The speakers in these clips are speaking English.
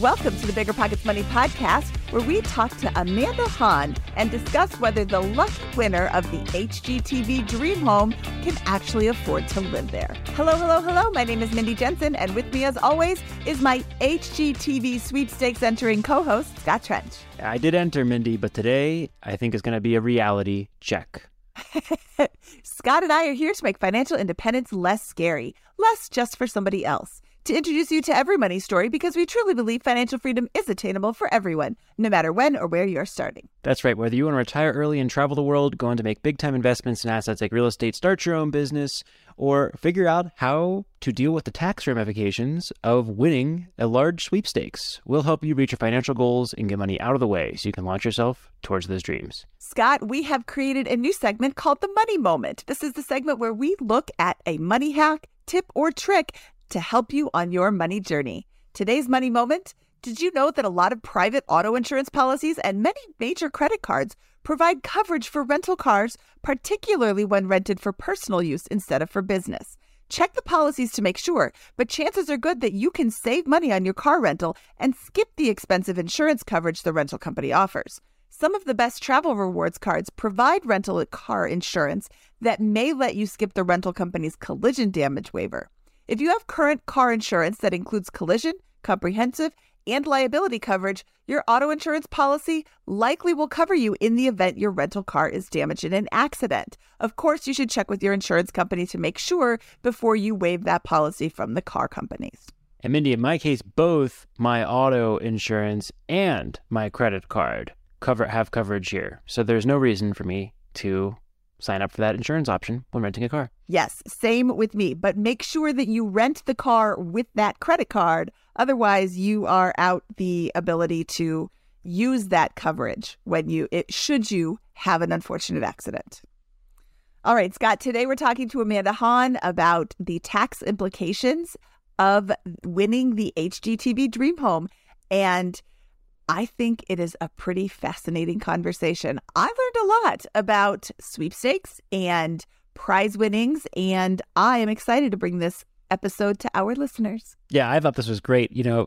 Welcome to the Bigger Pockets Money podcast, where we talk to Amanda Han and discuss whether the lucky winner of the HGTV Dream Home can actually afford to live there. Hello, hello, hello. My name is Mindy Jensen, and with me, as always, is my HGTV sweepstakes entering co host, Scott Trench. I did enter, Mindy, but today I think is going to be a reality check. Scott and I are here to make financial independence less scary, less just for somebody else to introduce you to every money story because we truly believe financial freedom is attainable for everyone, no matter when or where you're starting. That's right. Whether you want to retire early and travel the world, go on to make big time investments in assets like real estate, start your own business, or figure out how to deal with the tax ramifications of winning a large sweepstakes, we'll help you reach your financial goals and get money out of the way so you can launch yourself towards those dreams. Scott, we have created a new segment called the Money Moment. This is the segment where we look at a money hack, tip, or trick to help you on your money journey. Today's money moment did you know that a lot of private auto insurance policies and many major credit cards provide coverage for rental cars, particularly when rented for personal use instead of for business? Check the policies to make sure, but chances are good that you can save money on your car rental and skip the expensive insurance coverage the rental company offers. Some of the best travel rewards cards provide rental car insurance that may let you skip the rental company's collision damage waiver. If you have current car insurance that includes collision, comprehensive, and liability coverage, your auto insurance policy likely will cover you in the event your rental car is damaged in an accident. Of course, you should check with your insurance company to make sure before you waive that policy from the car companies. And Mindy, in my case, both my auto insurance and my credit card cover have coverage here. So there's no reason for me to sign up for that insurance option when renting a car. Yes, same with me. But make sure that you rent the car with that credit card. Otherwise, you are out the ability to use that coverage when you it should you have an unfortunate accident. All right, Scott, today we're talking to Amanda Han about the tax implications of winning the HGTV Dream Home. And I think it is a pretty fascinating conversation. I learned a lot about sweepstakes and prize winnings, and I am excited to bring this episode to our listeners. Yeah, I thought this was great. You know,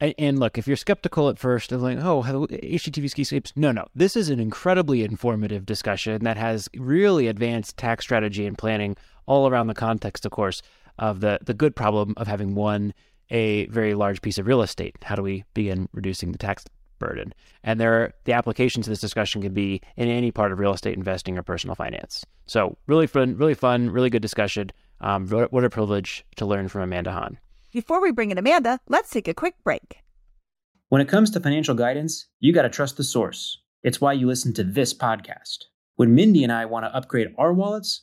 and look, if you're skeptical at first of like, oh, HGTV Sweepstakes, no, no, this is an incredibly informative discussion that has really advanced tax strategy and planning all around the context, of course, of the the good problem of having won a very large piece of real estate. How do we begin reducing the tax burden? And there, the applications to this discussion can be in any part of real estate investing or personal finance. So really fun, really fun, really good discussion. Um, what a privilege to learn from Amanda Han. Before we bring in Amanda, let's take a quick break. When it comes to financial guidance, you got to trust the source. It's why you listen to this podcast. When Mindy and I want to upgrade our wallets,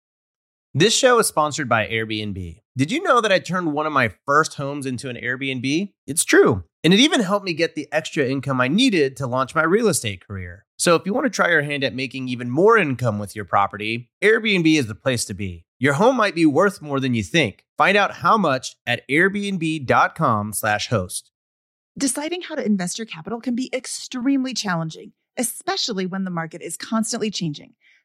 This show is sponsored by Airbnb. Did you know that I turned one of my first homes into an Airbnb? It's true. And it even helped me get the extra income I needed to launch my real estate career. So if you want to try your hand at making even more income with your property, Airbnb is the place to be. Your home might be worth more than you think. Find out how much at airbnb.com/host. Deciding how to invest your capital can be extremely challenging, especially when the market is constantly changing.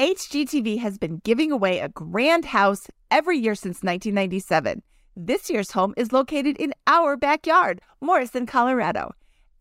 HGTV has been giving away a grand house every year since 1997. This year's home is located in our backyard, Morrison, Colorado.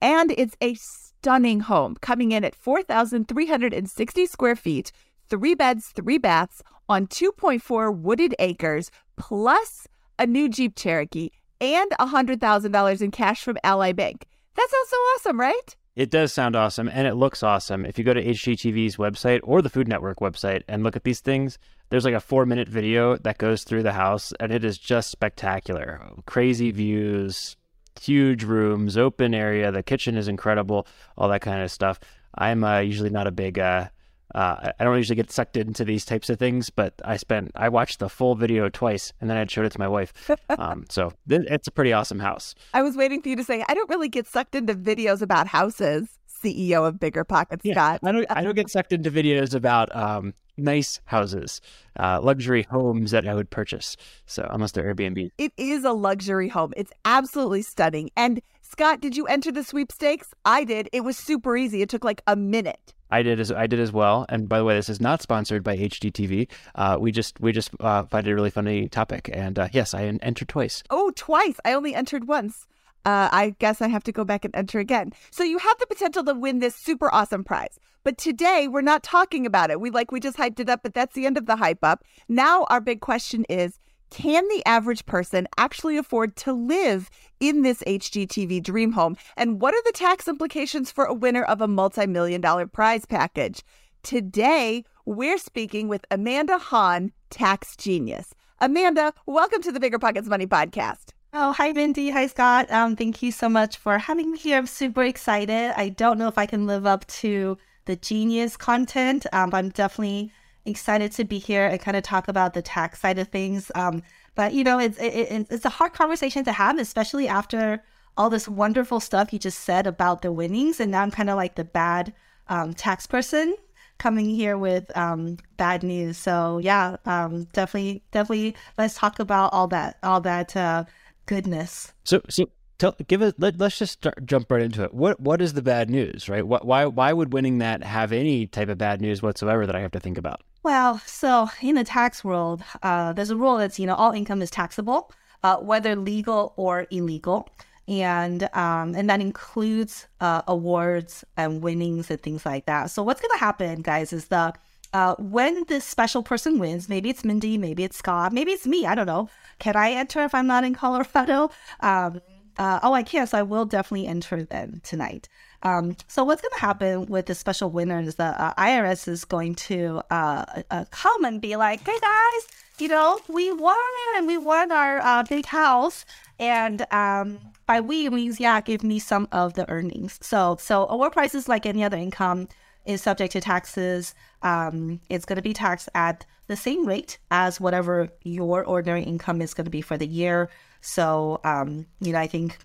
And it's a stunning home coming in at 4,360 square feet, three beds, three baths on 2.4 wooded acres, plus a new Jeep Cherokee and $100,000 in cash from Ally Bank. That sounds so awesome, right? It does sound awesome and it looks awesome. If you go to HGTV's website or the Food Network website and look at these things, there's like a four minute video that goes through the house and it is just spectacular. Crazy views, huge rooms, open area. The kitchen is incredible, all that kind of stuff. I'm uh, usually not a big uh, uh, I don't usually get sucked into these types of things, but I spent I watched the full video twice, and then I showed it to my wife. Um, so th- it's a pretty awesome house. I was waiting for you to say I don't really get sucked into videos about houses. CEO of Bigger Pockets, yeah, Scott. I don't I don't get sucked into videos about um, nice houses, uh, luxury homes that I would purchase. So unless they're Airbnb, it is a luxury home. It's absolutely stunning. And Scott, did you enter the sweepstakes? I did. It was super easy. It took like a minute. I did as I did as well. And by the way, this is not sponsored by HGTV. Uh, we just we just uh, find it a really funny topic. And uh, yes, I entered twice. Oh, twice! I only entered once. Uh, I guess I have to go back and enter again. So you have the potential to win this super awesome prize. But today we're not talking about it. We like we just hyped it up, but that's the end of the hype up. Now our big question is can the average person actually afford to live in this HGTV dream home? And what are the tax implications for a winner of a multi million dollar prize package? Today, we're speaking with Amanda Han, tax genius. Amanda, welcome to the Bigger Pockets Money Podcast. Oh, hi, Mindy. Hi, Scott. Um, thank you so much for having me here. I'm super excited. I don't know if I can live up to the genius content, um, but I'm definitely excited to be here and kind of talk about the tax side of things. Um, but you know, it's it, it's a hard conversation to have, especially after all this wonderful stuff you just said about the winnings, and now I'm kind of like the bad um, tax person coming here with um, bad news. So yeah, um, definitely, definitely, let's talk about all that, all that uh, goodness. So, so tell, give us. Let, us just start, jump right into it. What, what is the bad news, right? Why, why would winning that have any type of bad news whatsoever that I have to think about? Well, so in the tax world, uh, there's a rule that's you know all income is taxable, uh, whether legal or illegal, and um, and that includes uh, awards and winnings and things like that. So what's gonna happen, guys, is the uh, when this special person wins, maybe it's Mindy, maybe it's Scott, maybe it's me. I don't know. Can I enter if I'm not in Colorado? Um, uh, oh, I can. So I will definitely enter them tonight. Um, so what's going to happen with the special winner is the uh, IRS is going to uh, uh, come and be like, "Hey guys, you know, we won and we won our uh, big house." And um, by we means yeah, give me some of the earnings. So so award prices like any other income is subject to taxes. Um, it's going to be taxed at the same rate as whatever your ordinary income is going to be for the year. So, um, you know, I think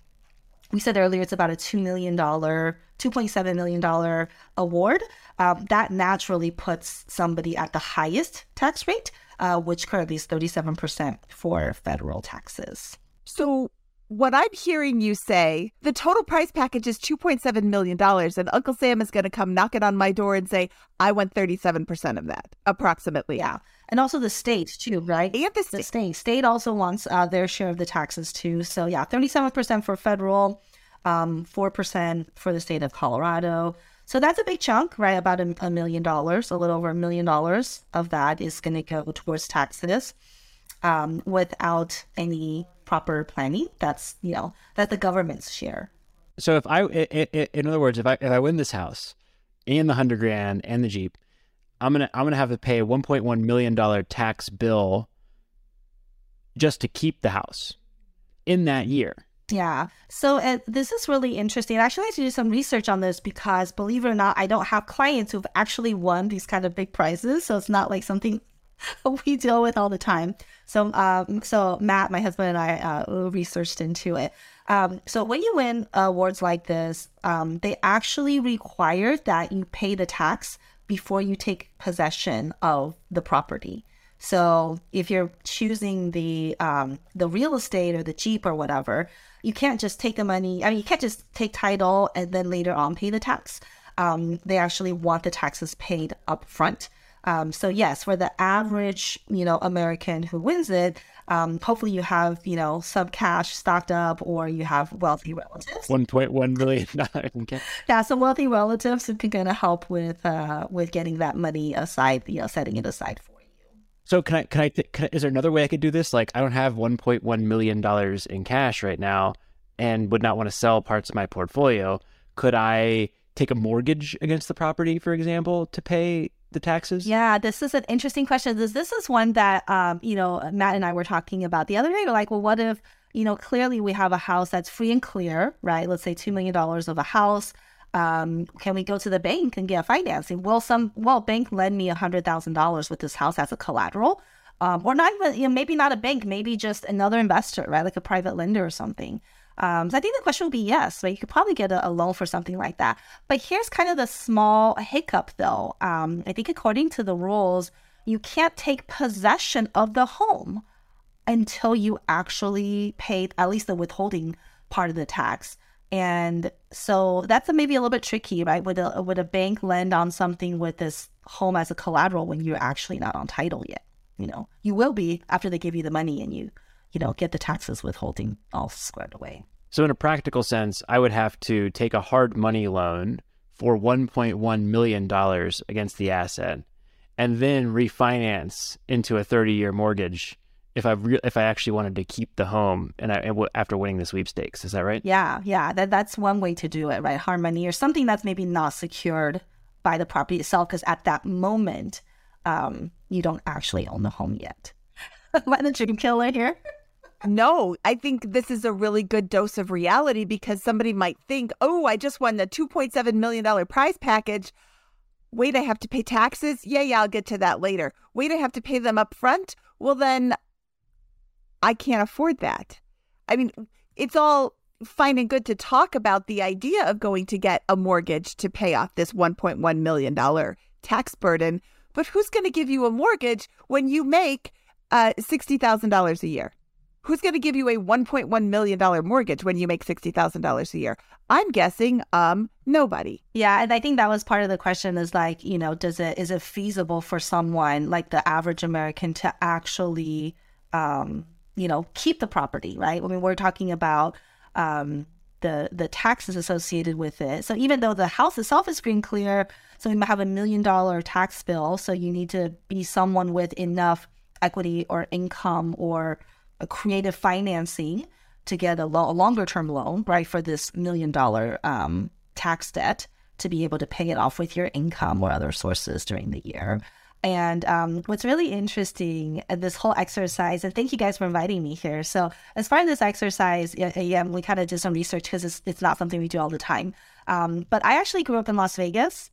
we said earlier it's about a $2 million, $2.7 million award. Um, that naturally puts somebody at the highest tax rate, uh, which currently is 37% for federal taxes. So, what I'm hearing you say, the total price package is $2.7 million, and Uncle Sam is going to come knocking on my door and say, I want 37% of that, approximately. Yeah. And also the state, too, right? And the state. The state, state also wants uh, their share of the taxes, too. So, yeah, 37% for federal, um, 4% for the state of Colorado. So that's a big chunk, right? About a, a million dollars, a little over a million dollars of that is going to go towards taxes um, without any proper planning. That's you know that's the government's share. So if I, in other words, if I if I win this house and the hundred grand and the Jeep, I'm gonna I'm gonna have to pay a 1.1 million dollar tax bill just to keep the house in that year. Yeah. So uh, this is really interesting. I actually had to do some research on this because, believe it or not, I don't have clients who've actually won these kind of big prizes. So it's not like something we deal with all the time. So, um, so Matt, my husband, and I uh, researched into it. Um, so when you win awards like this, um, they actually require that you pay the tax before you take possession of the property. So if you're choosing the um, the real estate or the Jeep or whatever, you can't just take the money. I mean, you can't just take title and then later on pay the tax. Um, they actually want the taxes paid up front. Um, so yes, for the average, you know, American who wins it, um, hopefully you have, you know, some cash stocked up or you have wealthy relatives. One point one million dollars. Okay. Yeah, some wealthy relatives who can kind of help with uh, with getting that money aside, you know, setting it aside for you. So can I can I, th- can I is there another way I could do this? Like I don't have one point one million dollars in cash right now, and would not want to sell parts of my portfolio. Could I take a mortgage against the property, for example, to pay the taxes? Yeah, this is an interesting question. This this is one that um, you know, Matt and I were talking about the other day. We're like, well, what if, you know, clearly we have a house that's free and clear, right? Let's say two million dollars of a house. Um, can we go to the bank and get financing? Will some well bank lend me a hundred thousand dollars with this house as a collateral? Um, or not even, you know, maybe not a bank, maybe just another investor, right? Like a private lender or something. Um, so I think the question would be yes, but you could probably get a, a, loan for something like that. But here's kind of the small hiccup, though. Um, I think according to the rules, you can't take possession of the home until you actually pay at least the withholding part of the tax. And so that's maybe a little bit tricky, right? Would a, would a bank lend on something with this home as a collateral when you're actually not on title yet? You know, you will be after they give you the money and you you know, get the taxes withholding all squared away. So, in a practical sense, I would have to take a hard money loan for $1.1 million against the asset and then refinance into a 30 year mortgage if I re- if I actually wanted to keep the home and, I, and w- after winning the sweepstakes. Is that right? Yeah, yeah. That that's one way to do it, right? Hard money or something that's maybe not secured by the property itself, because at that moment, um, you don't actually own the home yet. Am I the dream killer here? No, I think this is a really good dose of reality because somebody might think, oh, I just won the $2.7 million prize package. Wait, I have to pay taxes? Yeah, yeah, I'll get to that later. Wait, I have to pay them up front? Well, then I can't afford that. I mean, it's all fine and good to talk about the idea of going to get a mortgage to pay off this $1.1 million tax burden, but who's going to give you a mortgage when you make uh, $60,000 a year? Who's going to give you a $1.1 million mortgage when you make $60,000 a year? I'm guessing um nobody. Yeah, and I think that was part of the question is like, you know, does it is it feasible for someone like the average American to actually um, you know, keep the property, right? I mean, we're talking about um the the taxes associated with it. So even though the house itself is green clear, so you might have a million dollar tax bill, so you need to be someone with enough equity or income or creative financing to get a, lo- a longer term loan, right, for this million dollar um, tax debt to be able to pay it off with your income or other sources during the year. And um, what's really interesting in this whole exercise, and thank you guys for inviting me here. So, as far as this exercise, yeah, yeah we kind of did some research because it's, it's not something we do all the time. Um, but I actually grew up in Las Vegas.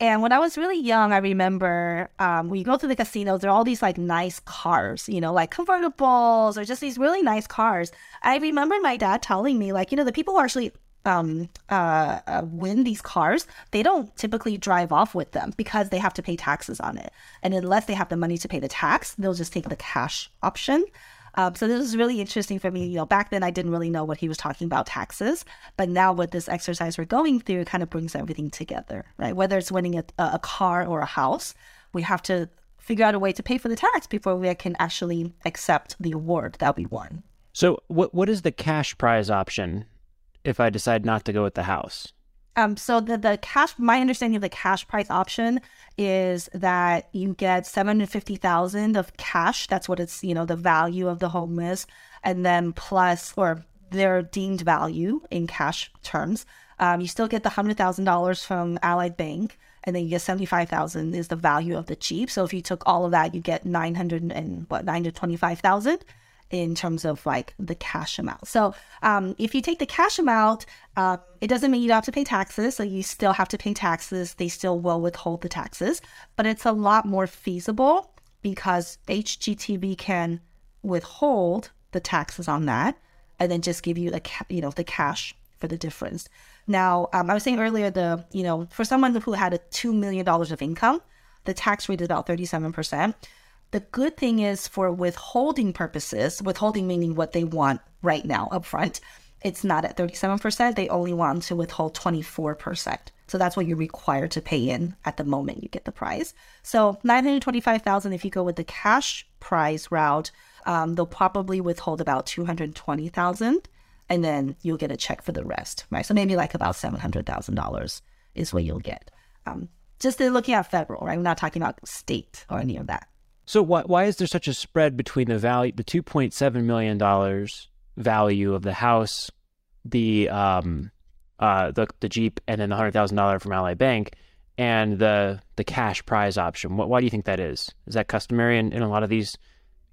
And when I was really young, I remember um, when you go to the casinos, there are all these like nice cars, you know, like convertibles or just these really nice cars. I remember my dad telling me, like, you know, the people who actually um, uh, uh, win these cars, they don't typically drive off with them because they have to pay taxes on it. And unless they have the money to pay the tax, they'll just take the cash option. Um, so this was really interesting for me. You know, back then I didn't really know what he was talking about taxes, but now with this exercise we're going through, it kind of brings everything together, right? Whether it's winning a, a car or a house, we have to figure out a way to pay for the tax before we can actually accept the award that we won. So, what what is the cash prize option if I decide not to go with the house? Um, so the the cash, my understanding of the cash price option is that you get seven hundred fifty thousand of cash. That's what it's you know the value of the home is, and then plus or their deemed value in cash terms. Um, you still get the hundred thousand dollars from Allied Bank, and then you get seventy five thousand is the value of the Jeep. So if you took all of that, you get nine hundred and what nine to twenty five thousand in terms of like the cash amount. So um, if you take the cash amount, uh, it doesn't mean you don't have to pay taxes. So you still have to pay taxes. They still will withhold the taxes, but it's a lot more feasible because HGTV can withhold the taxes on that and then just give you the you know the cash for the difference. Now, um, I was saying earlier the you know for someone who had a two million dollars of income, the tax rate is about thirty seven percent. The good thing is for withholding purposes, withholding meaning what they want right now upfront, it's not at 37%. They only want to withhold 24%. So that's what you're required to pay in at the moment you get the prize. So 925,000 if you go with the cash prize route, um, they'll probably withhold about 220,000 and then you'll get a check for the rest, right? So maybe like about $700,000 is what you'll get. Um, just looking at federal, right? We're not talking about state or any of that. So why why is there such a spread between the value, the two point seven million dollars value of the house, the um, uh, the the Jeep, and then the hundred thousand dollar from Ally Bank, and the the cash prize option? What, why do you think that is? Is that customary in, in a lot of these,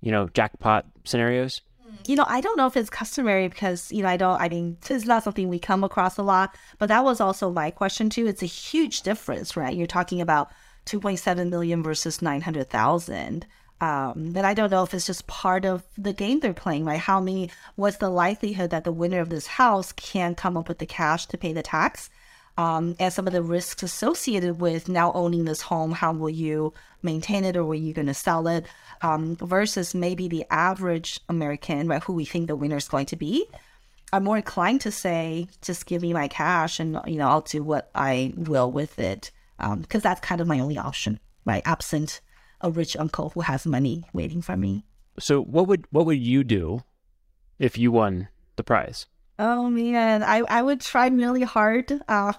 you know, jackpot scenarios? You know, I don't know if it's customary because, you know, I don't, I mean, it's not something we come across a lot, but that was also my question too. It's a huge difference, right? You're talking about 2.7 million versus 900,000. Um, and I don't know if it's just part of the game they're playing, right? How many, what's the likelihood that the winner of this house can come up with the cash to pay the tax? Um, and some of the risks associated with now owning this home. How will you maintain it or were you going to sell it? Um, versus maybe the average American, right, who we think the winner is going to be. I'm more inclined to say, just give me my cash and, you know, I'll do what I will with it because um, that's kind of my only option, right? Absent a rich uncle who has money waiting for me. So what would what would you do if you won the prize? Oh man, I, I would try really hard uh,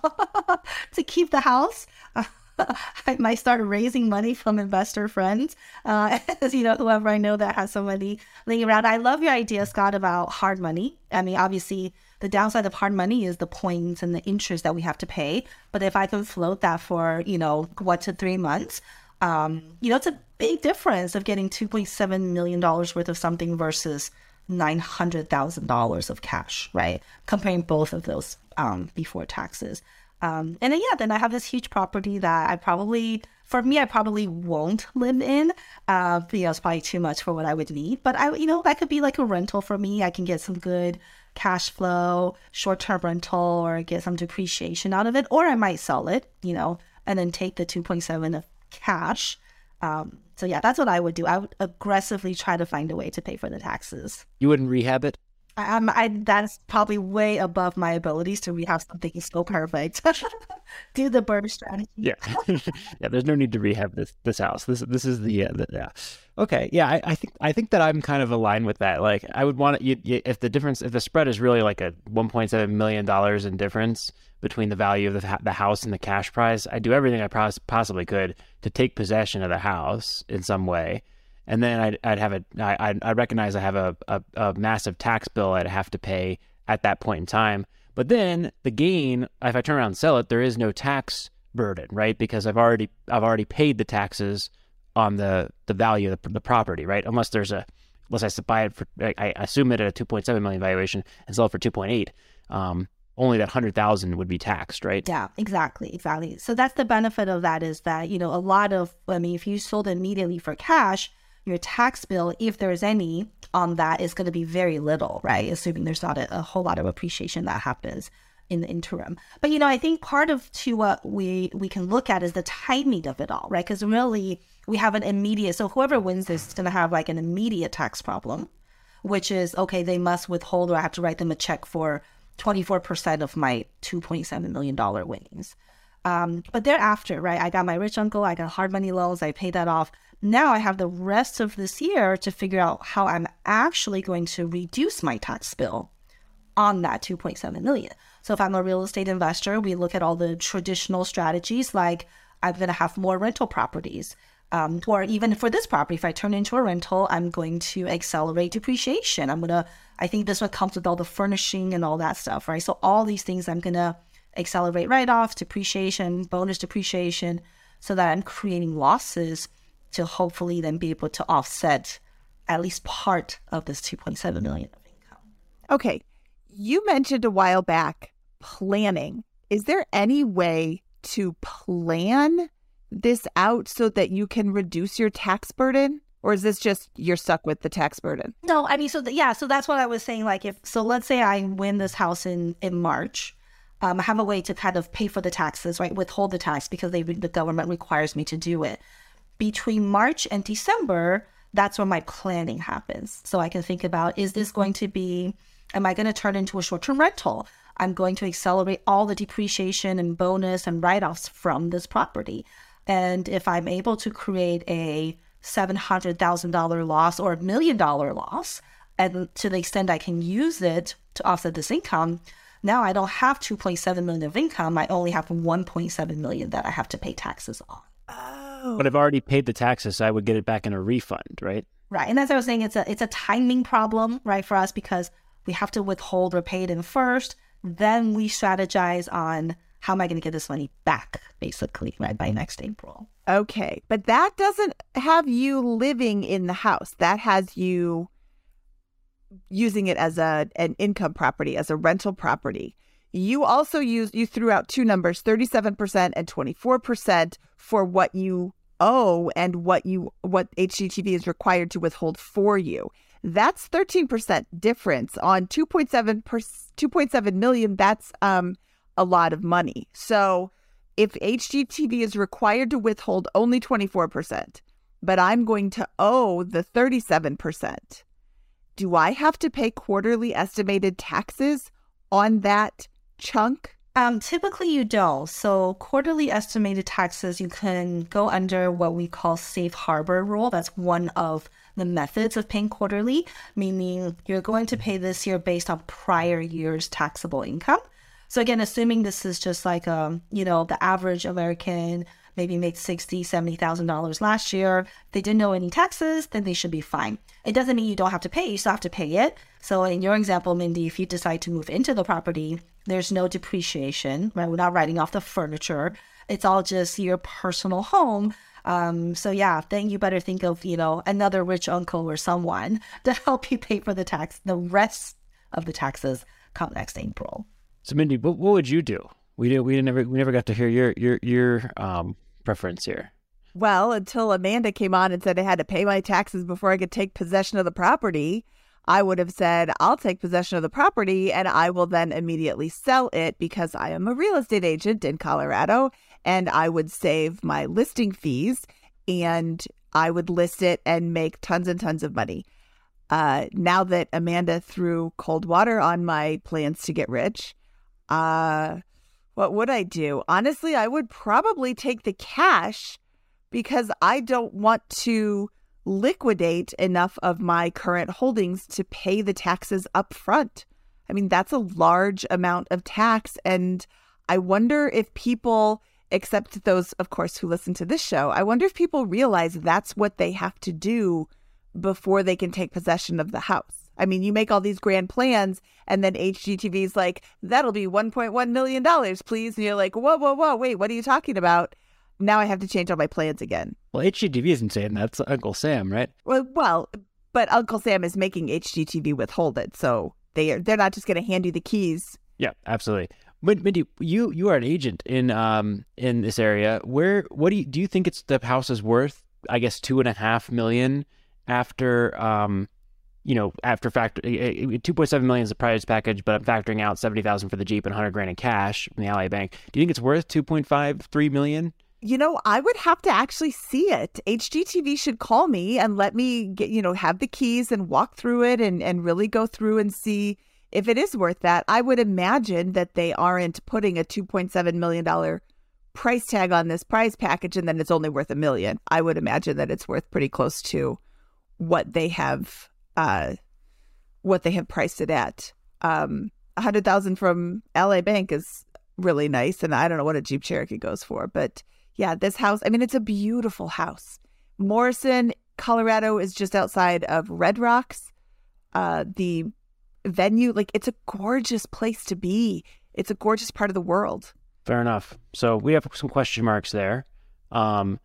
to keep the house. I might start raising money from investor friends, uh, you know, whoever I know that has some money laying around. I love your idea, Scott, about hard money. I mean, obviously, the downside of hard money is the points and the interest that we have to pay. But if I can float that for, you know, one to three months, um, you know, it's a big difference of getting $2.7 million worth of something versus $900,000 of cash, right? Comparing both of those um, before taxes. Um, and then, yeah, then I have this huge property that I probably, for me, I probably won't live in. Uh, you know, it's probably too much for what I would need. But I, you know, that could be like a rental for me. I can get some good cash flow, short term rental, or get some depreciation out of it. Or I might sell it, you know, and then take the 2.7 of cash. Um, so yeah, that's what I would do. I would aggressively try to find a way to pay for the taxes. You wouldn't rehab it? I, am I that's probably way above my abilities to rehab something so perfect. Do the BRRRR strategy. Yeah, yeah. There's no need to rehab this this house. This this is the, uh, the yeah. Okay, yeah. I, I, think I think that I'm kind of aligned with that. Like, I would want you, you, if the difference if the spread is really like a 1.7 million dollars in difference between the value of the the house and the cash price, I do everything I pos- possibly could to take possession of the house in some way and then I'd, I'd have a I, I recognize I have a, a, a, massive tax bill I'd have to pay at that point in time. But then the gain, if I turn around and sell it, there is no tax burden, right? Because I've already I've already paid the taxes on the the value of the, the property, right? Unless there's a unless I buy it for I assume it at a 2.7 million valuation and sell it for 2.8. Um, only that 100,000 would be taxed, right? Yeah, exactly, exactly. So that's the benefit of that is that, you know, a lot of I mean, if you sold immediately for cash, your tax bill, if there's any on that, is going to be very little, right? Assuming there's not a, a whole lot of appreciation that happens in the interim. But you know, I think part of to what we we can look at is the timing of it all, right? Because really we have an immediate. So whoever wins this is going to have like an immediate tax problem, which is okay. They must withhold, or I have to write them a check for twenty four percent of my two point seven million dollar winnings. Um, but thereafter, right? I got my rich uncle. I got hard money loans. I paid that off now I have the rest of this year to figure out how I'm actually going to reduce my tax bill on that 2.7 million. So if I'm a real estate investor, we look at all the traditional strategies like I'm going to have more rental properties. Um, or even for this property, if I turn into a rental, I'm going to accelerate depreciation. I'm going to, I think this one comes with all the furnishing and all that stuff, right? So all these things I'm going to accelerate write offs, depreciation, bonus depreciation, so that I'm creating losses to hopefully then be able to offset at least part of this 2.7 million of income. Okay. You mentioned a while back planning. Is there any way to plan this out so that you can reduce your tax burden? Or is this just you're stuck with the tax burden? No, I mean, so th- yeah, so that's what I was saying. Like, if so, let's say I win this house in in March, um, I have a way to kind of pay for the taxes, right? Withhold the tax because they the government requires me to do it. Between March and December, that's where my planning happens. So I can think about: is this going to be? Am I going to turn into a short term rental? I'm going to accelerate all the depreciation and bonus and write offs from this property. And if I'm able to create a $700,000 loss or a million dollar loss, and to the extent I can use it to offset this income, now I don't have 2.7 million of income. I only have 1.7 million that I have to pay taxes on. Oh. But I've already paid the taxes, so I would get it back in a refund, right? Right. And as I was saying, it's a it's a timing problem, right, for us because we have to withhold or pay it in first. Then we strategize on how am I going to get this money back, basically, right, by next April. Okay. But that doesn't have you living in the house. That has you using it as a an income property, as a rental property. You also use you threw out two numbers, 37% and 24% for what you owe and what you what HGTV is required to withhold for you. That's 13% difference on 2.7 per, 2.7 million. That's um a lot of money. So if HGTV is required to withhold only 24%, but I'm going to owe the 37%, do I have to pay quarterly estimated taxes on that chunk? Um, typically, you don't. So, quarterly estimated taxes, you can go under what we call safe harbor rule. That's one of the methods of paying quarterly, meaning you're going to pay this year based on prior year's taxable income. So again, assuming this is just like um, you know, the average American maybe made sixty, seventy thousand dollars last year. They didn't know any taxes, then they should be fine. It doesn't mean you don't have to pay, you still have to pay it. So in your example, Mindy, if you decide to move into the property, there's no depreciation, right? We're not writing off the furniture. It's all just your personal home. Um, so yeah, then you better think of, you know, another rich uncle or someone to help you pay for the tax, the rest of the taxes come next April. So Mindy, what, what would you do? We did. We never. We never got to hear your your your um, preference here. Well, until Amanda came on and said I had to pay my taxes before I could take possession of the property, I would have said I'll take possession of the property and I will then immediately sell it because I am a real estate agent in Colorado and I would save my listing fees and I would list it and make tons and tons of money. Uh, now that Amanda threw cold water on my plans to get rich, uh, what would I do? Honestly, I would probably take the cash because I don't want to liquidate enough of my current holdings to pay the taxes up front. I mean, that's a large amount of tax. And I wonder if people, except those, of course, who listen to this show, I wonder if people realize that's what they have to do before they can take possession of the house. I mean, you make all these grand plans, and then HGTV is like, that'll be $1.1 million, please. And you're like, whoa, whoa, whoa, wait, what are you talking about? Now I have to change all my plans again. Well, HGTV isn't saying that. It's Uncle Sam, right? Well, well, but Uncle Sam is making HGTV withhold it. So they are, they're not just going to hand you the keys. Yeah, absolutely. Mindy, you you are an agent in um in this area. Where what do you do you think it's the house is worth? I guess two and a half million after um you know, after factor, 2.7 million is the prize package, but I'm factoring out 70,000 for the Jeep and 100 grand in cash from the Ally Bank. Do you think it's worth two point five three million? You know, I would have to actually see it. HGTV should call me and let me get, you know, have the keys and walk through it and, and really go through and see if it is worth that. I would imagine that they aren't putting a $2.7 million price tag on this prize package and then it's only worth a million. I would imagine that it's worth pretty close to what they have uh, what they have priced it at. Um, a hundred thousand from Ally Bank is really nice, and I don't know what a Jeep Cherokee goes for, but yeah, this house. I mean, it's a beautiful house. Morrison, Colorado, is just outside of Red Rocks. Uh, the venue, like, it's a gorgeous place to be. It's a gorgeous part of the world. Fair enough. So we have some question marks there. Um,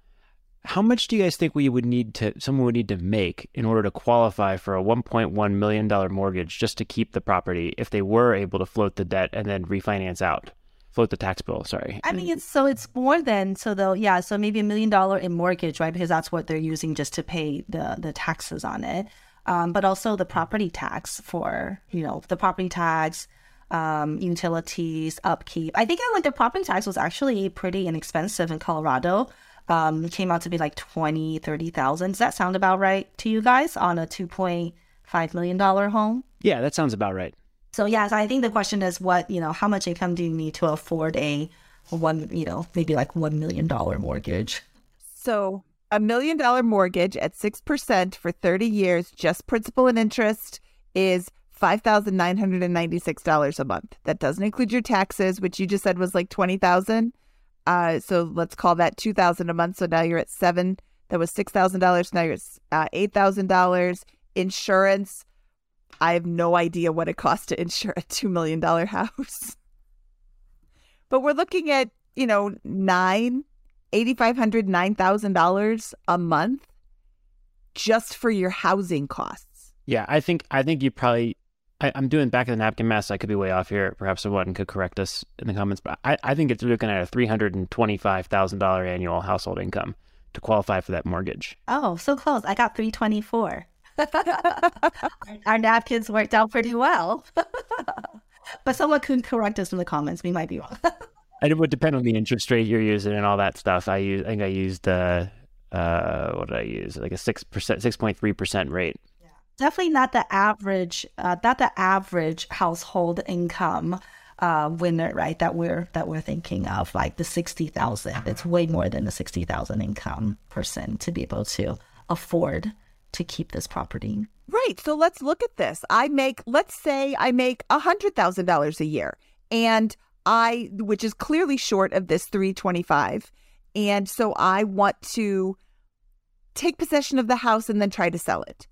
how much do you guys think we would need to someone would need to make in order to qualify for a 1.1 million dollar mortgage just to keep the property if they were able to float the debt and then refinance out? float the tax bill. Sorry. I mean, it's so it's more than so though. Yeah, so maybe a million dollar in mortgage, right? Because that's what they're using just to pay the the taxes on it. Um, but also the property tax for you know the property tax, um, utilities, upkeep. I think like the property tax was actually pretty inexpensive in Colorado. Um, it came out to be like twenty, thirty thousand. Does that sound about right to you guys on a two point five million dollar home? Yeah, that sounds about right. So yeah, so I think the question is what, you know, how much income do you need to afford a one, you know, maybe like one million dollar mortgage? So a million dollar mortgage at six percent for 30 years, just principal and interest, is five thousand nine hundred and ninety six dollars a month. That doesn't include your taxes, which you just said was like twenty thousand. Uh, so let's call that two thousand a month. So now you're at seven. That was six thousand dollars. Now you're at uh, eight thousand dollars. Insurance I have no idea what it costs to insure a $2 million house. but we're looking at, you know, nine, $8,500, $9,000 a month just for your housing costs. Yeah, I think I think you probably I, am doing back of the napkin math. So I could be way off here. Perhaps someone could correct us in the comments. But I, I think it's looking at a three hundred and twenty five thousand dollar annual household income to qualify for that mortgage. Oh, so close! I got three twenty four. our napkins worked out pretty well. but someone could correct us in the comments. We might be wrong. and it would depend on the interest rate you're using and all that stuff. I use, I think I used, uh, uh, what did I use? Like a six percent, six point three percent rate. Yeah. Definitely not the average, uh, not the average household income uh, winner, right? That we're that we're thinking of, like the sixty thousand. It's way more than the sixty thousand income person to be able to afford to keep this property. Right. So let's look at this. I make, let's say I make a $100,000 a year and I, which is clearly short of this 325. And so I want to take possession of the house and then try to sell it.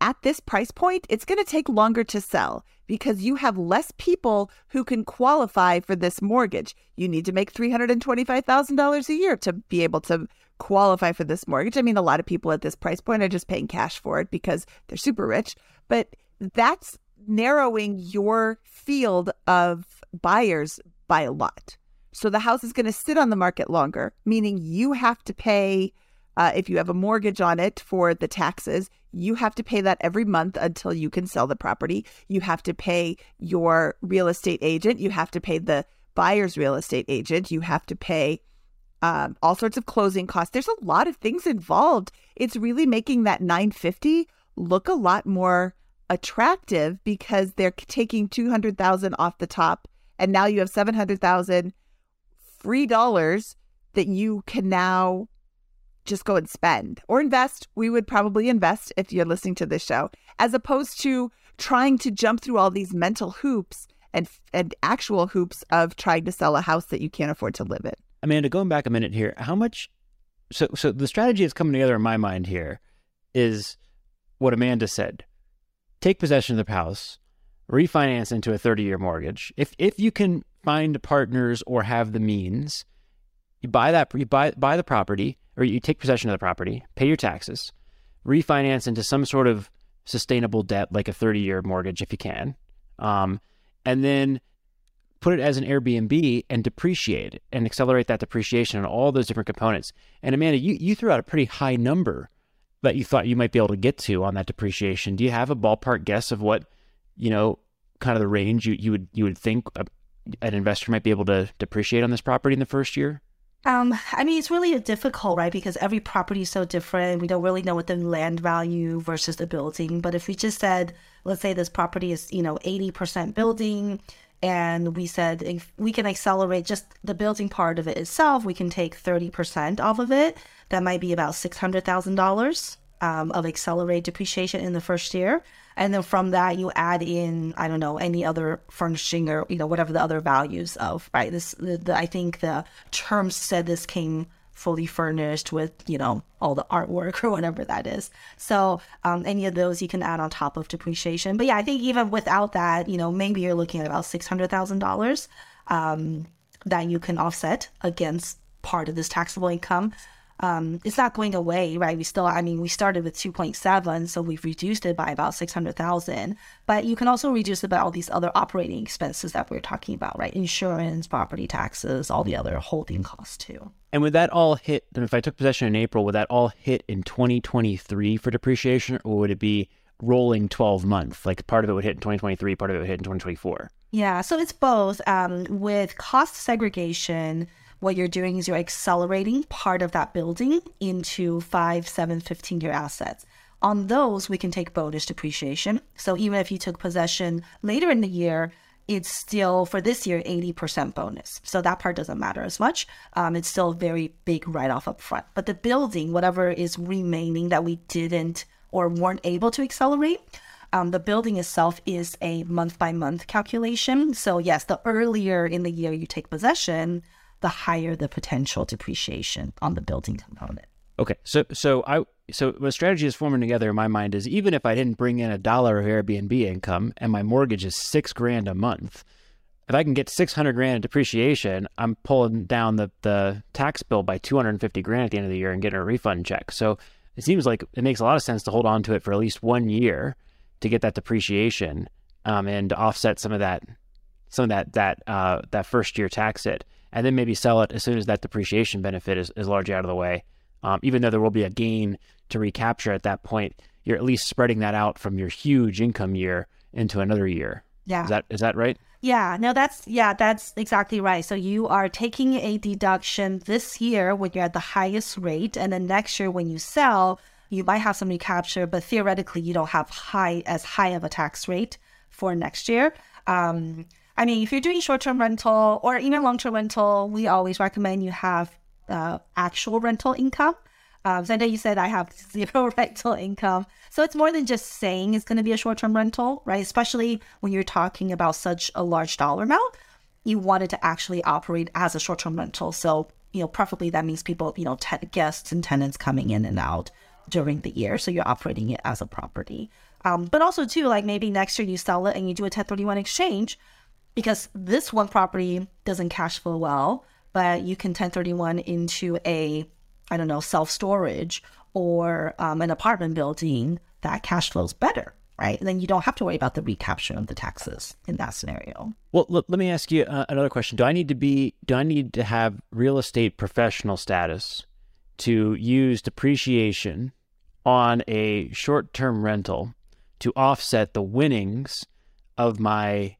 At this price point, it's going to take longer to sell because you have less people who can qualify for this mortgage. You need to make $325,000 a year to be able to qualify for this mortgage. I mean, a lot of people at this price point are just paying cash for it because they're super rich, but that's narrowing your field of buyers by a lot. So the house is going to sit on the market longer, meaning you have to pay, uh, if you have a mortgage on it for the taxes, you have to pay that every month until you can sell the property. You have to pay your real estate agent. You have to pay the buyer's real estate agent. You have to pay um, all sorts of closing costs. There's a lot of things involved. It's really making that 950 look a lot more attractive because they're taking 200,000 off the top and now you have 700,000 free dollars that you can now just go and spend or invest. We would probably invest if you're listening to this show as opposed to trying to jump through all these mental hoops and and actual hoops of trying to sell a house that you can't afford to live in. Amanda, going back a minute here, how much? So, so the strategy that's coming together in my mind here is what Amanda said: take possession of the house, refinance into a thirty-year mortgage. If if you can find partners or have the means, you buy that you buy buy the property or you take possession of the property, pay your taxes, refinance into some sort of sustainable debt like a thirty-year mortgage if you can, um, and then put it as an Airbnb and depreciate it and accelerate that depreciation on all those different components. And Amanda, you, you threw out a pretty high number that you thought you might be able to get to on that depreciation. Do you have a ballpark guess of what, you know, kind of the range you, you would you would think a, an investor might be able to depreciate on this property in the first year? Um, I mean, it's really difficult, right? Because every property is so different. We don't really know what the land value versus the building. But if we just said, let's say this property is, you know, 80% building, and we said if we can accelerate just the building part of it itself, we can take 30% off of it. That might be about $600,000 um, of accelerated depreciation in the first year. And then from that, you add in, I don't know, any other furnishing or, you know, whatever the other values of, right? This, the, the, I think the terms said this came fully furnished with, you know, all the artwork or whatever that is. So um, any of those you can add on top of depreciation. But yeah, I think even without that, you know, maybe you're looking at about $600,000 um, that you can offset against part of this taxable income. Um, it's not going away, right? We still, I mean, we started with 2.7, so we've reduced it by about 600,000. But you can also reduce it by all these other operating expenses that we're talking about, right? Insurance, property taxes, all the other holding costs too. And would that all hit, if I took possession in April, would that all hit in 2023 for depreciation, or would it be rolling 12 month? Like part of it would hit in 2023, part of it would hit in 2024? Yeah, so it's both. Um, with cost segregation, what you're doing is you're accelerating part of that building into five, seven, 15 year assets. On those, we can take bonus depreciation. So even if you took possession later in the year, it's still for this year 80% bonus. So that part doesn't matter as much. Um, it's still a very big write off up front. But the building, whatever is remaining that we didn't or weren't able to accelerate, um, the building itself is a month by month calculation. So, yes, the earlier in the year you take possession, the higher the potential depreciation on the building component. Okay, so so I so the strategy is forming together in my mind is even if I didn't bring in a dollar of Airbnb income and my mortgage is six grand a month, if I can get six hundred grand in depreciation, I'm pulling down the the tax bill by two hundred and fifty grand at the end of the year and getting a refund check. So it seems like it makes a lot of sense to hold on to it for at least one year to get that depreciation um, and to offset some of that some of that that uh, that first year tax hit and then maybe sell it as soon as that depreciation benefit is, is largely out of the way. Um, even though there will be a gain to recapture at that point, you're at least spreading that out from your huge income year into another year. Yeah. Is that is that right? Yeah, no, that's yeah, that's exactly right. So you are taking a deduction this year when you're at the highest rate, and then next year when you sell, you might have some recapture, but theoretically you don't have high as high of a tax rate for next year. Um, I mean, if you're doing short term rental or even long term rental, we always recommend you have uh, actual rental income. Um, so I know you said I have zero rental income. So it's more than just saying it's going to be a short term rental, right? Especially when you're talking about such a large dollar amount. You want it to actually operate as a short term rental. So, you know, preferably that means people, you know, te- guests and tenants coming in and out during the year. So you're operating it as a property. Um, but also, too, like maybe next year you sell it and you do a 1031 exchange because this one property doesn't cash flow well, but you can 1031 into a, I don't know, self storage or um, an apartment building that cash flows better, right? And then you don't have to worry about the recapture of the taxes in that scenario. Well, look, let me ask you uh, another question. Do I need to be, do I need to have real estate professional status to use depreciation on a short term rental to offset the winnings of my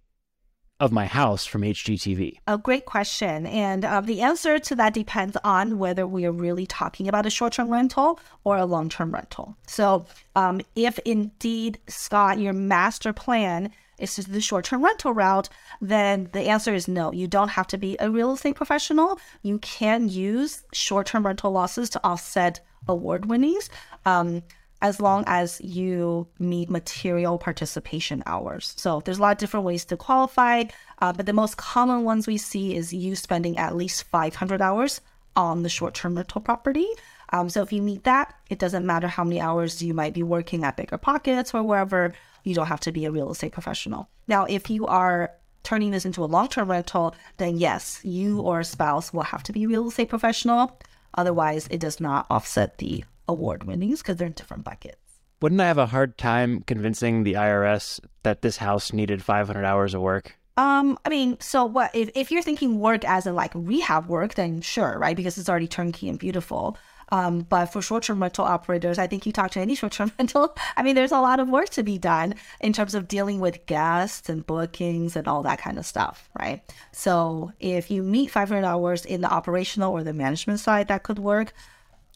of my house from HGTV? A great question. And uh, the answer to that depends on whether we are really talking about a short term rental or a long term rental. So, um, if indeed, Scott, your master plan is the short term rental route, then the answer is no. You don't have to be a real estate professional. You can use short term rental losses to offset award winnings. Um, as long as you meet material participation hours. So there's a lot of different ways to qualify, uh, but the most common ones we see is you spending at least 500 hours on the short-term rental property. Um, so if you meet that, it doesn't matter how many hours you might be working at Bigger Pockets or wherever. You don't have to be a real estate professional. Now, if you are turning this into a long-term rental, then yes, you or a spouse will have to be real estate professional. Otherwise, it does not offset the award winnings because they're in different buckets. Wouldn't I have a hard time convincing the IRS that this house needed 500 hours of work? Um, I mean, so what if, if you're thinking work as in like rehab work, then sure, right? Because it's already turnkey and beautiful. Um, but for short-term rental operators, I think you talk to any short-term rental. I mean, there's a lot of work to be done in terms of dealing with guests and bookings and all that kind of stuff, right? So if you meet 500 hours in the operational or the management side, that could work.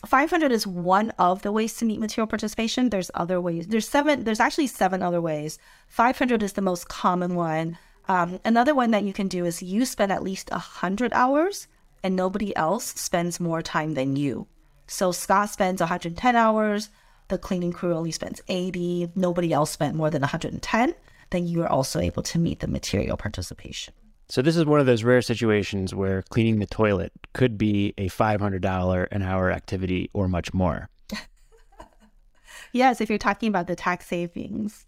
500 is one of the ways to meet material participation. There's other ways. There's seven. There's actually seven other ways. 500 is the most common one. Um, another one that you can do is you spend at least 100 hours and nobody else spends more time than you. So Scott spends 110 hours. The cleaning crew only spends 80. Nobody else spent more than 110. Then you are also able to meet the material participation. So this is one of those rare situations where cleaning the toilet could be a $500 an hour activity or much more. yes, if you're talking about the tax savings.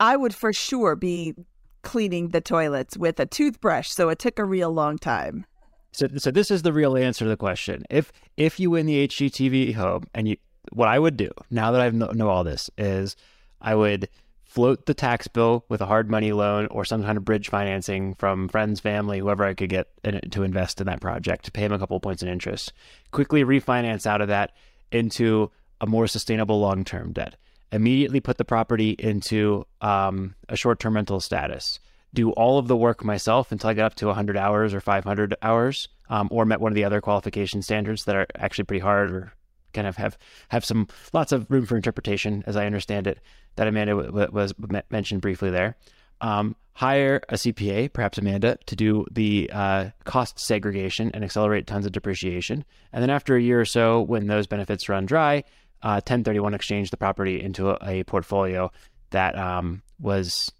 I would for sure be cleaning the toilets with a toothbrush, so it took a real long time. So, so this is the real answer to the question. If if you win the HGTV home, and you, what I would do now that I know, know all this is, I would float the tax bill with a hard money loan or some kind of bridge financing from friends, family, whoever I could get in, to invest in that project to pay them a couple points in interest. Quickly refinance out of that into a more sustainable long term debt. Immediately put the property into um, a short term rental status. Do all of the work myself until I get up to 100 hours or 500 hours, um, or met one of the other qualification standards that are actually pretty hard or kind of have have some lots of room for interpretation, as I understand it, that Amanda w- was mentioned briefly there. Um, hire a CPA, perhaps Amanda, to do the uh, cost segregation and accelerate tons of depreciation. And then after a year or so, when those benefits run dry, uh, 1031 exchange the property into a, a portfolio that um, was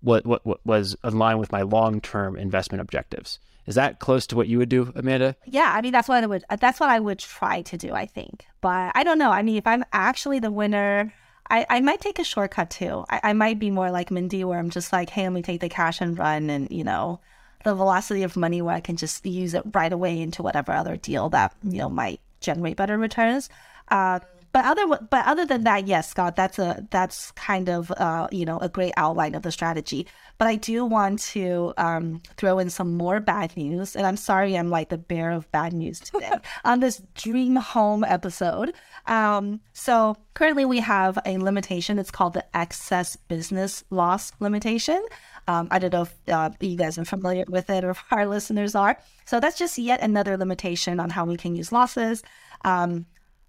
what, what, what was in line with my long term investment objectives. Is that close to what you would do, Amanda? Yeah, I mean that's what I would that's what I would try to do, I think. But I don't know. I mean, if I'm actually the winner, I, I might take a shortcut too. I, I might be more like Mindy where I'm just like, hey, let me take the cash and run and, you know, the velocity of money where I can just use it right away into whatever other deal that, you know, might generate better returns. Uh, but other but other than that, yes, Scott, that's a that's kind of uh, you know a great outline of the strategy. But I do want to um, throw in some more bad news, and I'm sorry I'm like the bear of bad news today on this dream home episode. Um, so currently we have a limitation. It's called the excess business loss limitation. Um, I don't know if uh, you guys are familiar with it or if our listeners are. So that's just yet another limitation on how we can use losses. Um,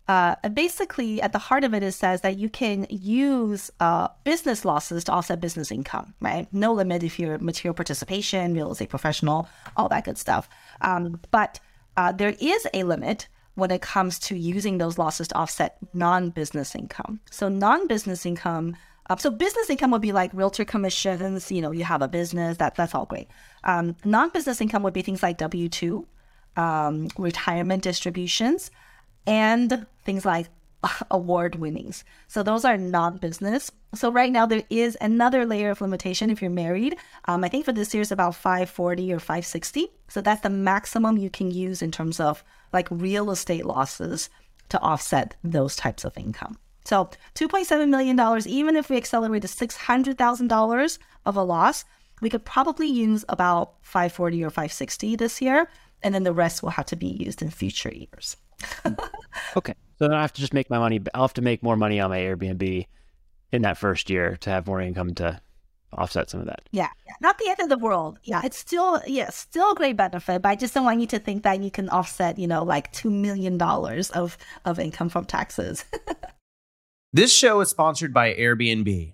uh, basically, at the heart of it, it says that you can use uh, business losses to offset business income, right? No limit if you're material participation, real estate professional, all that good stuff. Um, but uh, there is a limit when it comes to using those losses to offset non-business income. So non-business income. Uh, so business income would be like realtor commissions. You know, you have a business. That that's all great. Um, non-business income would be things like W two, um, retirement distributions and things like award winnings. So those are non business. So right now there is another layer of limitation if you're married. Um, I think for this year it's about 540 or 560. So that's the maximum you can use in terms of like real estate losses to offset those types of income. So $2.7 million, even if we accelerate to $600,000 of a loss, we could probably use about 540 or 560 this year. And then the rest will have to be used in future years. okay. So then I have to just make my money. I'll have to make more money on my Airbnb in that first year to have more income to offset some of that. Yeah, not the end of the world. Yeah, it's still yeah, still a great benefit, but I just don't want you to think that you can offset, you know, like two million dollars of of income from taxes. this show is sponsored by Airbnb.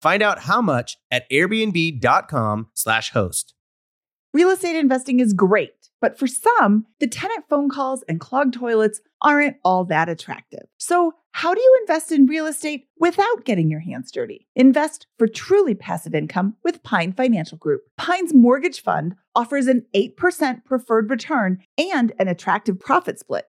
Find out how much at airbnb.com/slash host. Real estate investing is great, but for some, the tenant phone calls and clogged toilets aren't all that attractive. So, how do you invest in real estate without getting your hands dirty? Invest for truly passive income with Pine Financial Group. Pine's mortgage fund offers an 8% preferred return and an attractive profit split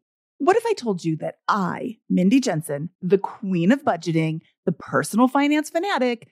What if I told you that I, Mindy Jensen, the queen of budgeting, the personal finance fanatic,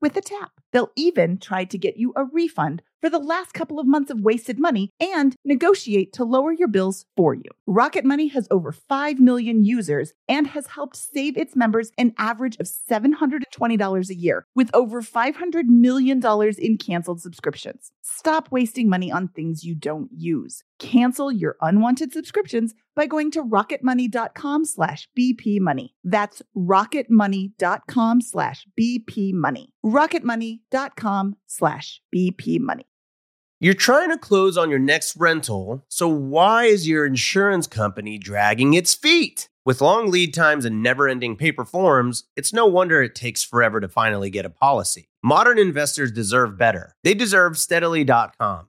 with a tap. They'll even try to get you a refund for the last couple of months of wasted money and negotiate to lower your bills for you. Rocket Money has over 5 million users and has helped save its members an average of $720 a year with over $500 million in canceled subscriptions. Stop wasting money on things you don't use. Cancel your unwanted subscriptions by going to rocketmoney.com slash bpmoney. That's rocketmoney.com slash bpmoney. rocketmoney.com slash bpmoney. You're trying to close on your next rental, so why is your insurance company dragging its feet? With long lead times and never ending paper forms, it's no wonder it takes forever to finally get a policy. Modern investors deserve better. They deserve steadily.com.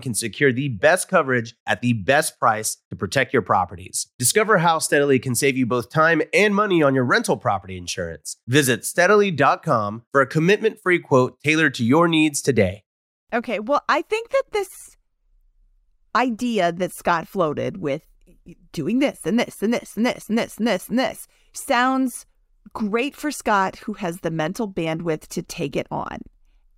can secure the best coverage at the best price to protect your properties. Discover how Steadily can save you both time and money on your rental property insurance. Visit steadily.com for a commitment free quote tailored to your needs today. Okay, well, I think that this idea that Scott floated with doing this and this and this and this and this and this and this sounds great for Scott, who has the mental bandwidth to take it on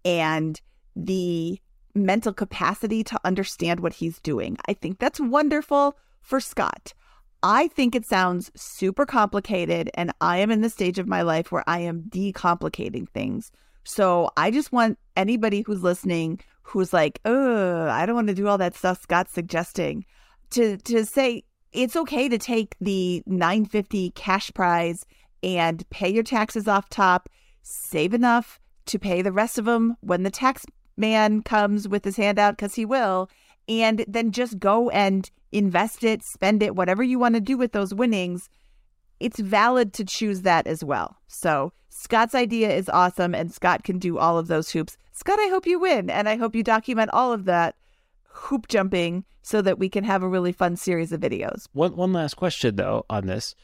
and the mental capacity to understand what he's doing. I think that's wonderful for Scott. I think it sounds super complicated, and I am in the stage of my life where I am decomplicating things. So I just want anybody who's listening who's like, oh, I don't want to do all that stuff Scott's suggesting to to say it's okay to take the 950 cash prize and pay your taxes off top, save enough to pay the rest of them when the tax man comes with his hand out because he will, and then just go and invest it, spend it, whatever you want to do with those winnings. It's valid to choose that as well. So Scott's idea is awesome, and Scott can do all of those hoops. Scott, I hope you win, and I hope you document all of that hoop jumping so that we can have a really fun series of videos. One one last question though on this: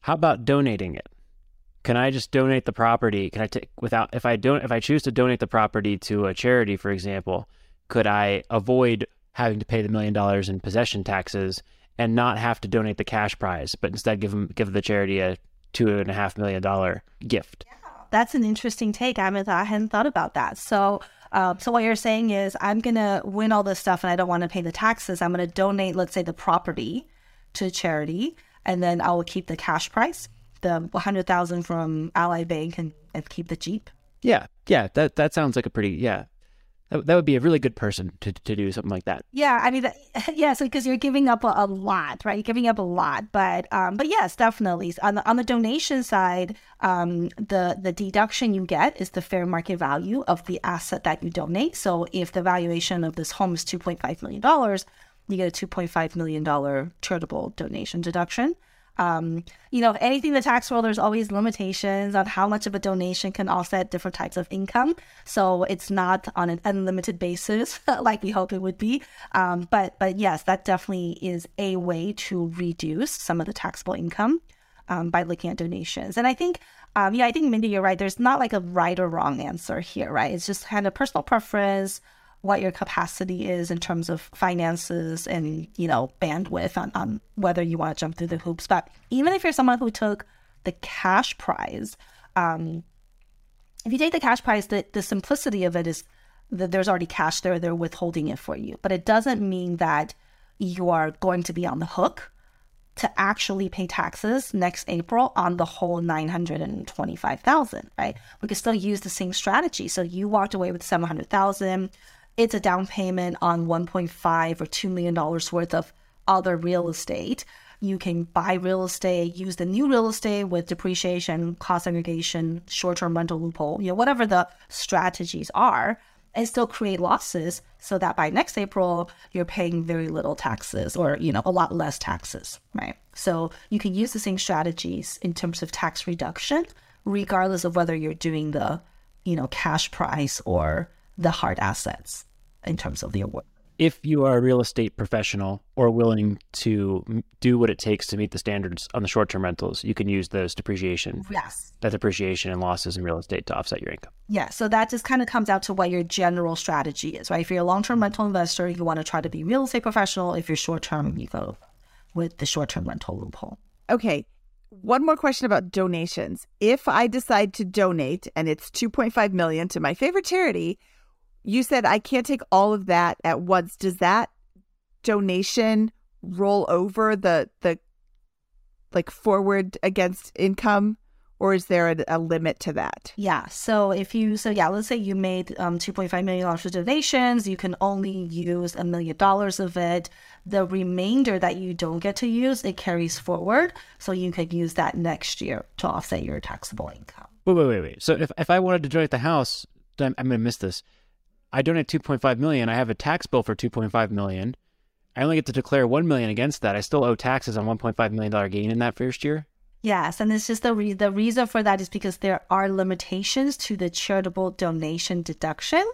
How about donating it? Can I just donate the property? Can I take without if I don't if I choose to donate the property to a charity, for example, could I avoid having to pay the million dollars in possession taxes and not have to donate the cash prize, but instead give them give the charity a two and a half million dollar gift? That's an interesting take. I I hadn't thought about that. So, uh, so what you're saying is, I'm gonna win all this stuff, and I don't want to pay the taxes. I'm gonna donate, let's say, the property to charity, and then I will keep the cash price the 100,000 from Ally Bank and, and keep the Jeep. Yeah, yeah, that that sounds like a pretty yeah. That, that would be a really good person to, to do something like that. Yeah, I mean, that, yeah, so because you're giving up a, a, lot, right? You're giving up a lot, but um, but yes, definitely on the on the donation side, um, the the deduction you get is the fair market value of the asset that you donate. So if the valuation of this home is two point five million dollars, you get a two point five million dollar charitable donation deduction. Um, you know, anything in the tax world, there's always limitations on how much of a donation can offset different types of income. So it's not on an unlimited basis like we hope it would be. Um, but but yes, that definitely is a way to reduce some of the taxable income. um, by looking at donations. And I think, um, yeah, I think Mindy, you're right. There's not like a right or wrong answer here, right? It's just kind of personal preference, what your capacity is in terms of finances and you know bandwidth on, on whether you want to jump through the hoops. But even if you're someone who took the cash prize, um, if you take the cash prize, the, the simplicity of it is that there's already cash there, they're withholding it for you. But it doesn't mean that you are going to be on the hook to actually pay taxes next April on the whole 925,000, right? We could still use the same strategy. So you walked away with 700,000. It's a down payment on 1.5 or 2 million dollars worth of other real estate. You can buy real estate, use the new real estate with depreciation, cost segregation, short-term rental loophole, you know, whatever the strategies are and still create losses so that by next April, you're paying very little taxes or, you know, a lot less taxes, right? So you can use the same strategies in terms of tax reduction, regardless of whether you're doing the, you know, cash price or the hard assets in terms of the award if you are a real estate professional or willing to do what it takes to meet the standards on the short-term rentals, you can use those depreciation. Yes. That depreciation and losses in real estate to offset your income. Yeah. So that just kind of comes out to what your general strategy is, right? If you're a long-term rental investor, you want to try to be real estate professional. If you're short-term, you go with the short-term rental loophole. Okay. One more question about donations. If I decide to donate and it's 2.5 million to my favorite charity, you said I can't take all of that at once. Does that donation roll over the the like forward against income? or is there a, a, limit to that? Yeah. So if you, so yeah, let's say you made um, $2.5 million for donations, you can only use a million dollars of it. The remainder that you don't get to use, it carries forward. So you could use that next year to offset your taxable income. Wait, wait, wait, wait. So if, if I wanted to donate the house, I'm, I'm going to miss this. I donate 2.5 million. I have a tax bill for 2.5 million. I only get to declare 1 million against that. I still owe taxes on 1.5 million dollar gain in that first year. Yes, and it's just the re- the reason for that is because there are limitations to the charitable donation deduction.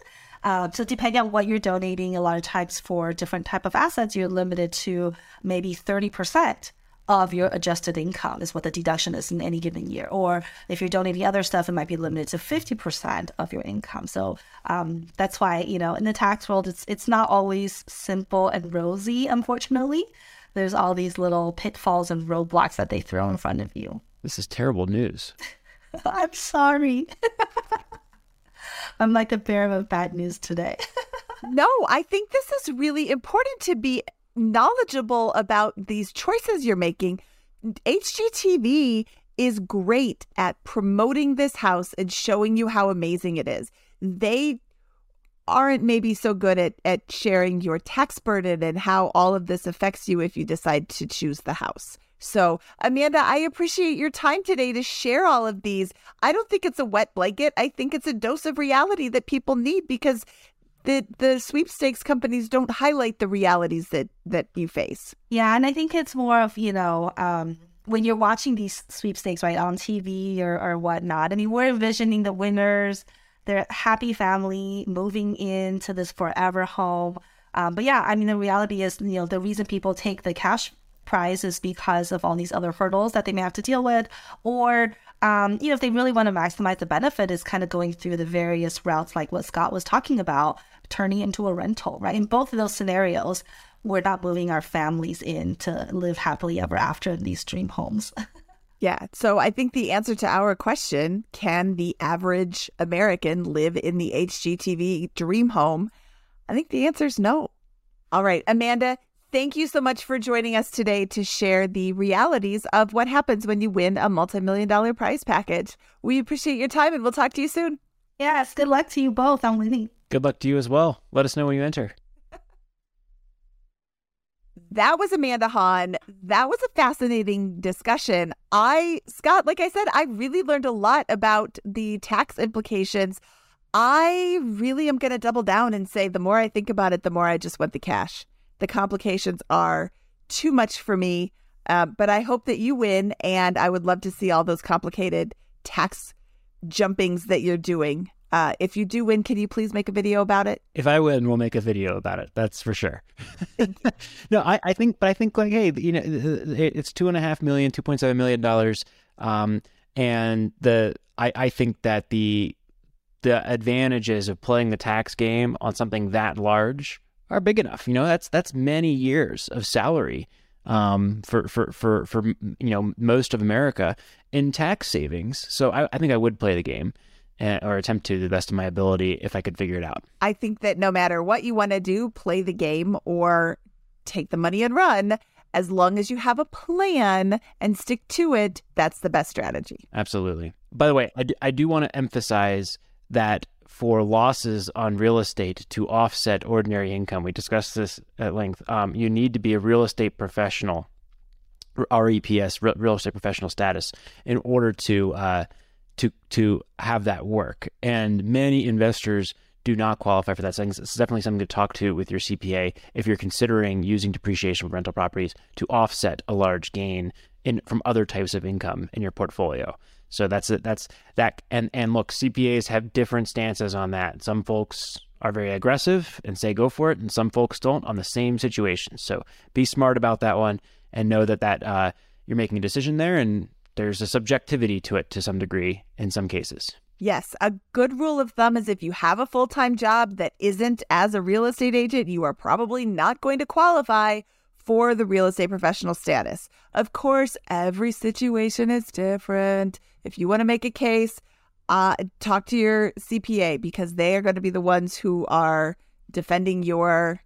Uh, so depending on what you're donating, a lot of times for different type of assets, you're limited to maybe 30% of your adjusted income is what the deduction is in any given year. Or if you're donating other stuff, it might be limited to 50% of your income. So um, that's why, you know, in the tax world, it's it's not always simple and rosy, unfortunately. There's all these little pitfalls and roadblocks that they throw in front of you. This is terrible news. I'm sorry. I'm like a bear of bad news today. no, I think this is really important to be knowledgeable about these choices you're making. HGTV is great at promoting this house and showing you how amazing it is. They aren't maybe so good at, at sharing your tax burden and how all of this affects you if you decide to choose the house. So, Amanda, I appreciate your time today to share all of these. I don't think it's a wet blanket. I think it's a dose of reality that people need because the the sweepstakes companies don't highlight the realities that that you face. Yeah, and I think it's more of you know um, when you're watching these sweepstakes right on TV or or whatnot. I mean, we're envisioning the winners, their happy family moving into this forever home. Um, but yeah, I mean, the reality is, you know, the reason people take the cash prize is because of all these other hurdles that they may have to deal with, or um, you know, if they really want to maximize the benefit, is kind of going through the various routes, like what Scott was talking about, turning into a rental, right? In both of those scenarios, we're not moving our families in to live happily ever after in these dream homes. yeah. So I think the answer to our question can the average American live in the HGTV dream home? I think the answer is no. All right, Amanda, thank you so much for joining us today to share the realities of what happens when you win a multi million dollar prize package. We appreciate your time and we'll talk to you soon. Yes, good luck to you both on winning. Good luck to you as well. Let us know when you enter. that was Amanda Han. That was a fascinating discussion. I, Scott, like I said, I really learned a lot about the tax implications. I really am going to double down and say the more I think about it, the more I just want the cash. The complications are too much for me. Uh, but I hope that you win. And I would love to see all those complicated tax jumpings that you're doing Uh, if you do win, can you please make a video about it? If I win, we'll make a video about it. That's for sure. no, I, I think, but I think like, hey, you know, it's two and a half million, two point seven million dollars, um, and the I, I think that the the advantages of playing the tax game on something that large are big enough. You know, that's that's many years of salary um, for for for for you know most of America in tax savings. So I, I think I would play the game or attempt to the best of my ability if I could figure it out. I think that no matter what you want to do, play the game or take the money and run. As long as you have a plan and stick to it, that's the best strategy. Absolutely. By the way, I do, I do want to emphasize that for losses on real estate to offset ordinary income, we discussed this at length. Um, you need to be a real estate professional, REPS, real estate professional status, in order to uh, to to have that work. And many investors do not qualify for that. So it's definitely something to talk to with your CPA if you're considering using depreciation for rental properties to offset a large gain in from other types of income in your portfolio. So that's it. That's that. And and look, CPAs have different stances on that. Some folks are very aggressive and say go for it, and some folks don't on the same situation. So be smart about that one and know that that uh, you're making a decision there, and there's a subjectivity to it to some degree in some cases. Yes, a good rule of thumb is if you have a full time job that isn't as a real estate agent, you are probably not going to qualify for the real estate professional status. Of course, every situation is different. If you want to make a case, uh, talk to your CPA because they are going to be the ones who are defending your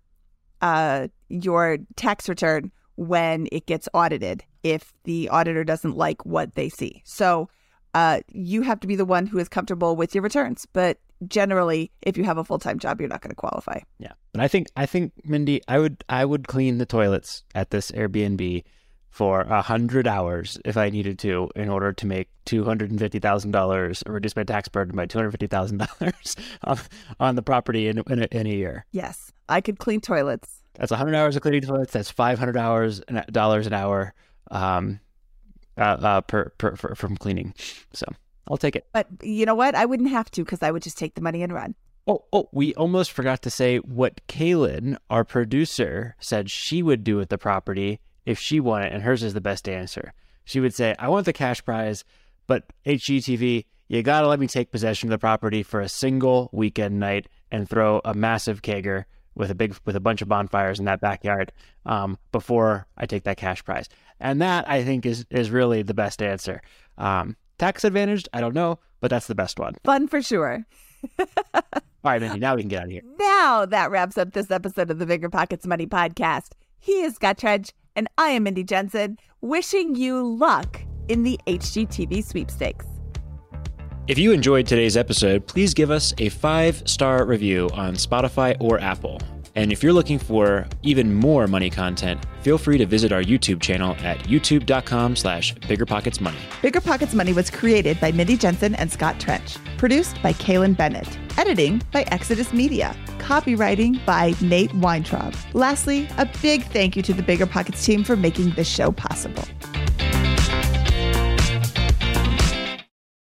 uh, your tax return when it gets audited if the auditor doesn't like what they see. So uh, you have to be the one who is comfortable with your returns. But generally, if you have a full time job, you're not going to qualify. Yeah, but I think I think Mindy, I would I would clean the toilets at this Airbnb for a hundred hours if I needed to in order to make two hundred and fifty thousand dollars or reduce my tax burden by two hundred fifty thousand dollars on the property in in a, in a year. Yes, I could clean toilets. That's hundred hours of cleaning toilets. That's five hundred hours dollars an hour. Um, uh, uh, per, per, per, from cleaning. So I'll take it. But you know what? I wouldn't have to because I would just take the money and run. Oh, oh, we almost forgot to say what Kaylin, our producer, said she would do with the property if she won it, and hers is the best answer. She would say, I want the cash prize, but HGTV, you gotta let me take possession of the property for a single weekend night and throw a massive kegger with a big with a bunch of bonfires in that backyard um, before I take that cash prize. And that I think is is really the best answer. Um, tax advantaged, I don't know, but that's the best one. Fun for sure. All right, Mindy, now we can get out of here. Now that wraps up this episode of the Bigger Pockets Money Podcast. He is Scott and I am Mindy Jensen, wishing you luck in the HGTV sweepstakes. If you enjoyed today's episode, please give us a five star review on Spotify or Apple. And if you're looking for even more money content, feel free to visit our YouTube channel at youtube.com slash biggerpocketsmoney. Bigger Pockets Money was created by Mindy Jensen and Scott Trench. Produced by Kaylin Bennett. Editing by Exodus Media. Copywriting by Nate Weintraub. Lastly, a big thank you to the Bigger Pockets team for making this show possible.